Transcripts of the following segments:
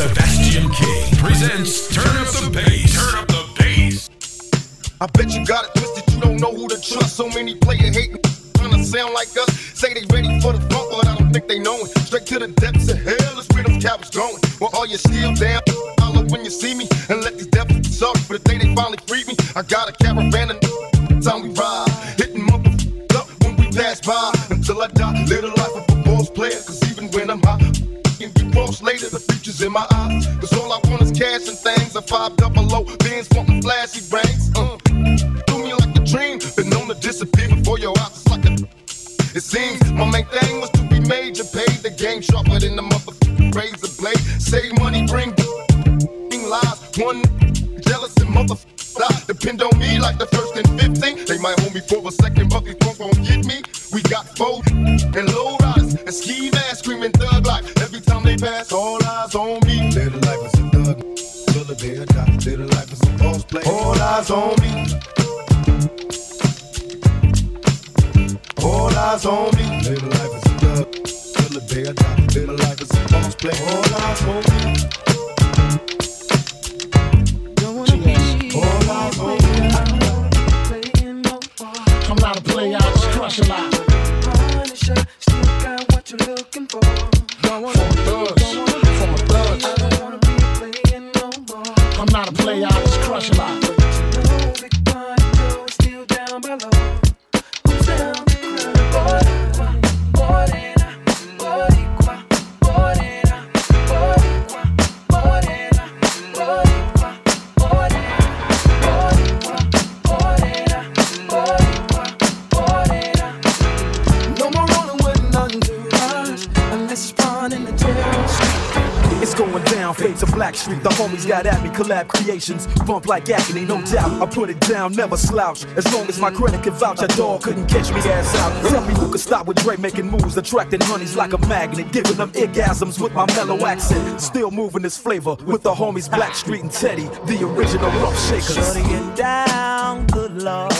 Sebastian King presents Turn Up the Bass. Turn Up the Bass. I bet you got it twisted, you don't know who to trust. So many player hating, trying to sound like us. Say they ready for the funk, but I don't think they know it. Straight to the depths of hell is where them cowards going. Well, all you still down, I holler when you see me, and let these devils suck. But the day they finally free me, I got a caravan and time we ride. Hitting motherfuckers up when we pass by. Until I die, live the life of a boss player. Flashy rings. Uh, do me like a dream, been known to disappear before your eyes. It's like a. It seems my main thing was to be major, paid the game sharper than the motherfucking razor blade. Save money, bring lies. One jealous and motherfuckers die. Depend on me like the first and 15. They might hold me for a second, but these punks won't get me. We got foes and low riders and ski masks screaming thug life. Every time they pass, all eyes on is play. All eyes on me. All eyes on me. Little life is a thug. Till the day I die. Little life is a boss play. All eyes on me. All eyes on me. I'm not a player, I just crush a lot. Punisher, still got what you're looking for. From a fade to Black Street. The homies got at me, collab creations. Bump like agony, no doubt. I put it down, never slouch. As long as my credit can vouch, a dog couldn't catch me ass out. Tell me who could stop with Dre making moves, attracting honeys like a magnet, giving them orgasms with my mellow accent. Still moving this flavor with the homies Blackstreet and Teddy, the original rough shakers. Shorty get down, good lord.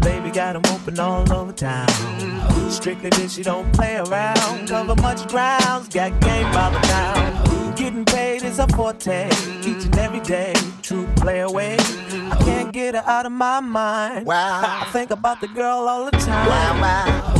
Baby got 'em open all over town. Strictly bitch, she don't play around. Cover much grounds, got game by the pound. Getting paid is a forte, each and every day. True play away. I can't get her out of my mind. Wow. I think about the girl all the time. Wow, wow.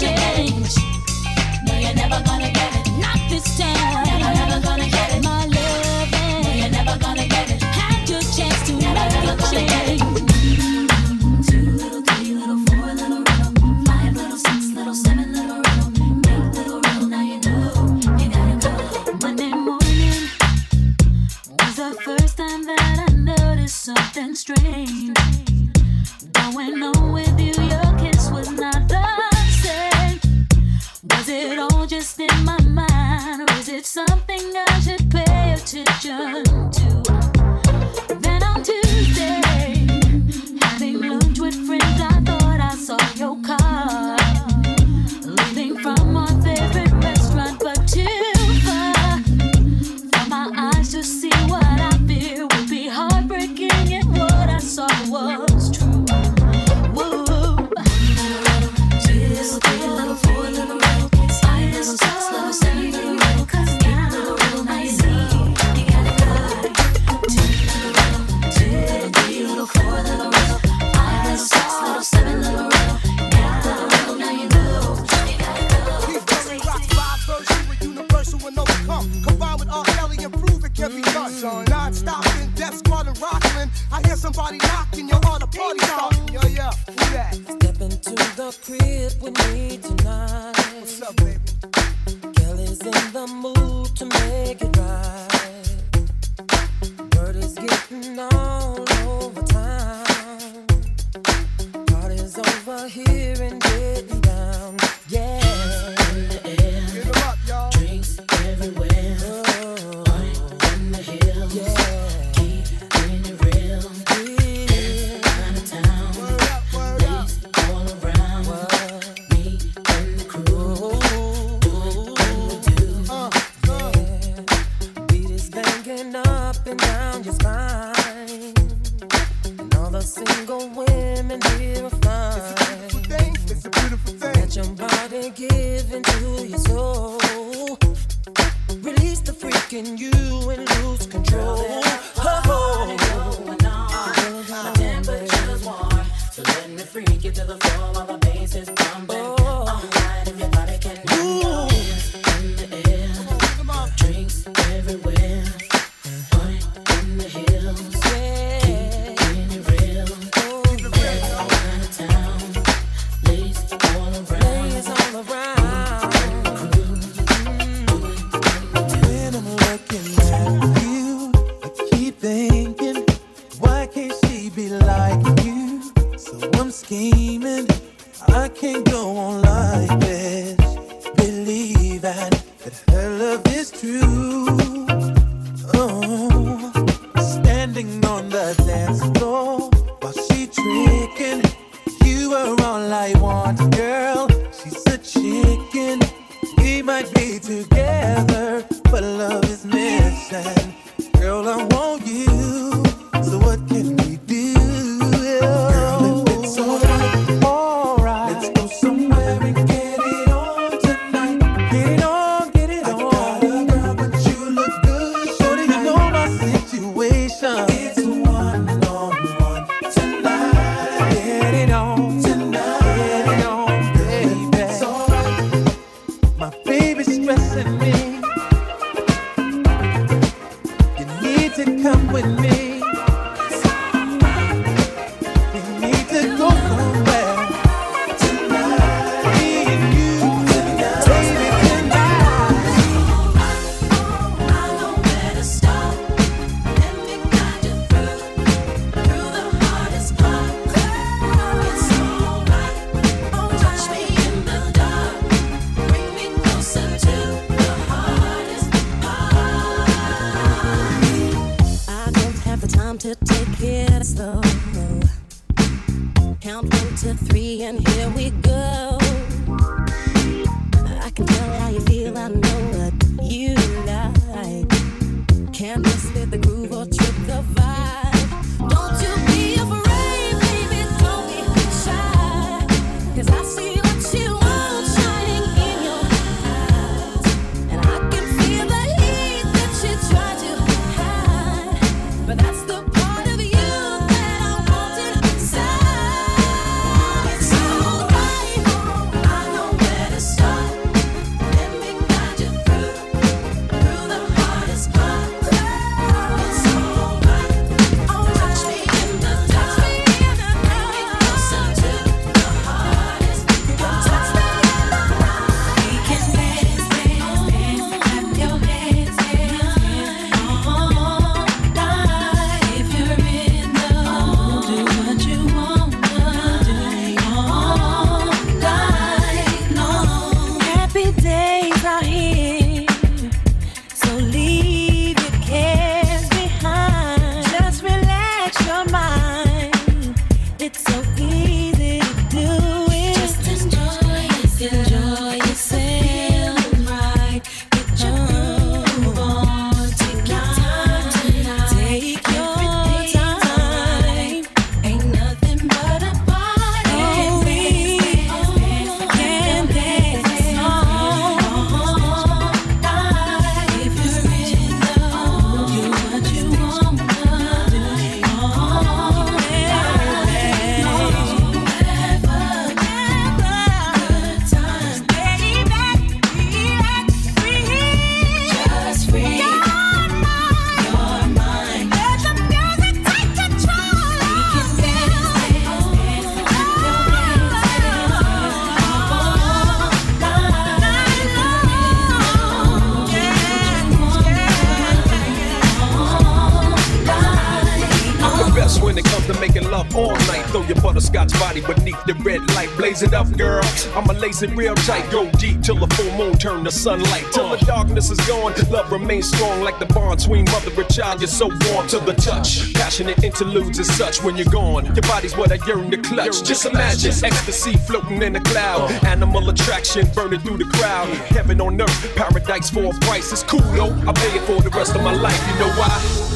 shit. walking up and down your spine. And all the single women here are fine. It's a beautiful thing. Let your body give into your soul. Release the freak in you and lose control. Girl, oh, going on. My temperature's warm, so let me freak you to the floor while the bass is pumping. Oh. when it comes to making love all night. Throw your butterscotch body beneath the red light. Blaze it up, girl. I'ma lace it real tight. Go deep till the full moon turn to sunlight. Till the darkness is gone, love remains strong like the bond between mother and child. You're so warm to the touch. Passionate interludes is such when you're gone. Your body's what I yearn to clutch. Just imagine ecstasy floating in the cloud. Animal attraction burning through the crowd. Heaven on earth, paradise for a price. It's cool though. I pay it for the rest of my life. You know why?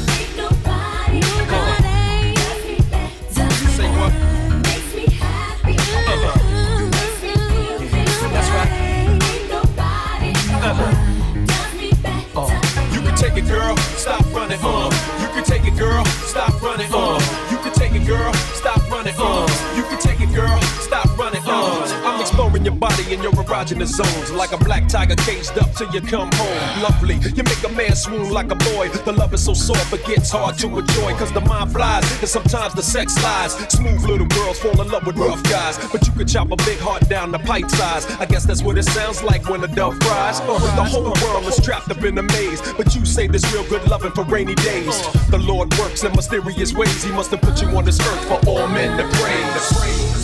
girl. Stop running, Uh, You can take it, girl. Stop running, Uh, You can take it, girl. In your erogenous zones. Like a black tiger caged up till you come home. Lovely, you make a man swoon like a boy. The love is so soft, it gets hard to enjoy. Cause the mind flies, and sometimes the sex lies. Smooth little girls fall in love with rough guys. But you could chop a big heart down to pipe size. I guess that's what it sounds like when a dove cries. Uh, the whole world is trapped up in a maze. But you say this real good loving for rainy days. The Lord works in mysterious ways. He must have put you on this earth for all men to praise.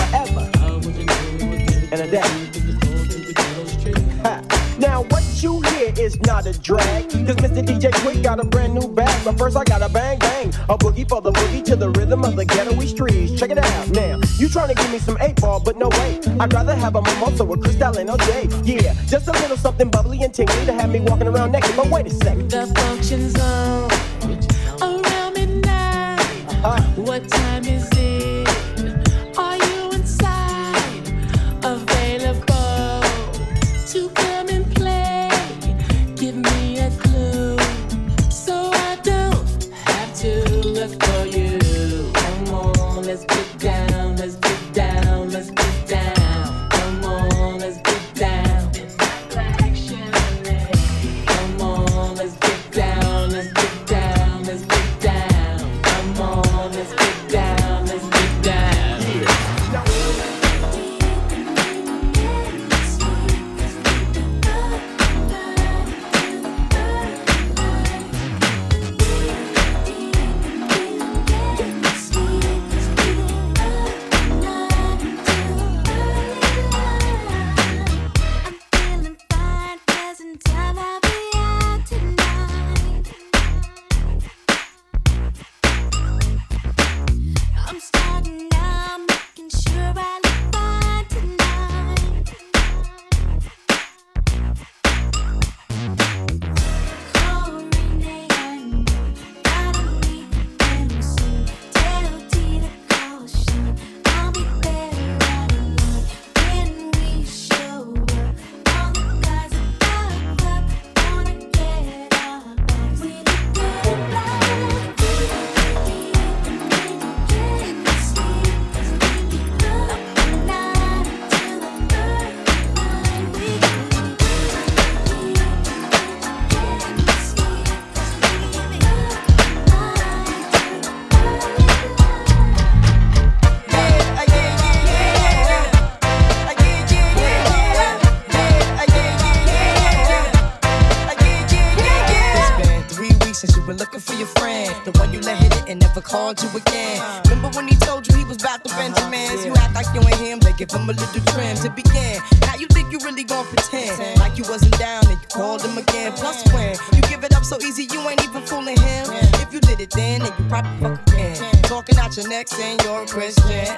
Forever. And a day. Now what you hear is not a drag. Cause Mr. DJ Quik got a brand new bag. But first I got a bang bang. A boogie for the boogie to the rhythm of the ghetto streets. Check it out now. You trying to give me some eight ball, but no way. I'd rather have a mimosa with Cristal and OJ. Yeah, just a little something bubbly and tingly to have me walking around naked. But wait a second. The function's on around midnight. Uh-huh. What time is it?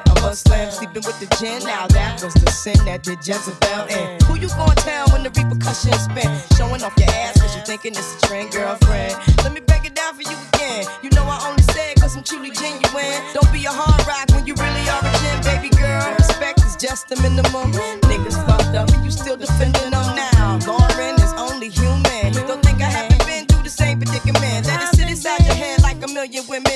that a slam sleeping with the gin. Now that was the sin that did Jezebel in. Who you gonna tell when the repercussions spin? Showing off your ass cause you thinking it's a trend, girlfriend. Let me break it down for you again. You know I only said cause I'm truly genuine. Don't be a hard rock when you really are a gin, baby girl. Respect is just the minimum. Niggas fucked up and you still defending them now. Lauryn is only human. Don't think I haven't been through the same predicament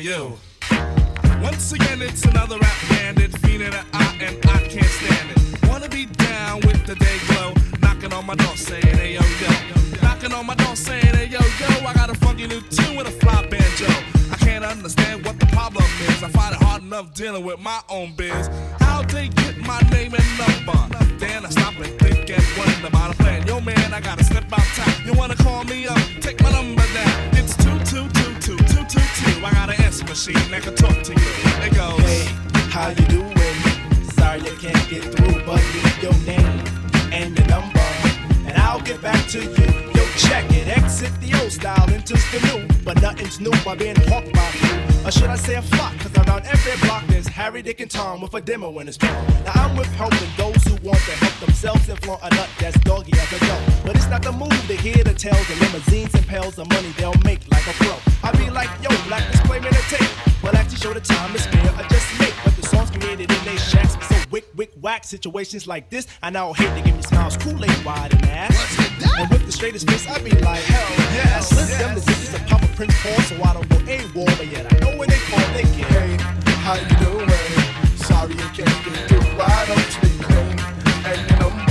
you. Once again, it's another rap bandit, feeling an eye, and I can't stand it. Wanna be down with the day glow, knocking on my door saying, hey yo yo. Knocking on my door saying, hey yo yo, I got a funky new tune with a fly banjo. I can't understand what the problem is, I find it hard enough dealing with my own bitch. New. But nothing's new by being hawked by you. Or should I say a flock? Cause around every block there's Harry, Dick, and Tom with a demo in his palm. Now I'm with helping those who want to help themselves and flaunt a nut that's doggy as a dog. But it's not the move to hear the tales of limousines and pails of money they'll make like a pro. I be like, yo, black display me the tape. Well, actually show the time is spare. I just make created in they shacks. So wick, wick, whack situations like this. I now hate to give me smiles, Kool-Aid wide and ass. And with the straightest face, I be like, hell yeah. I slip them the digits of Papa Prince Paul, so I don't go A-Wall, but yet I know when they call, they get. Hey, how you doing? Sorry you can't get through. Why don't you leave me and your number,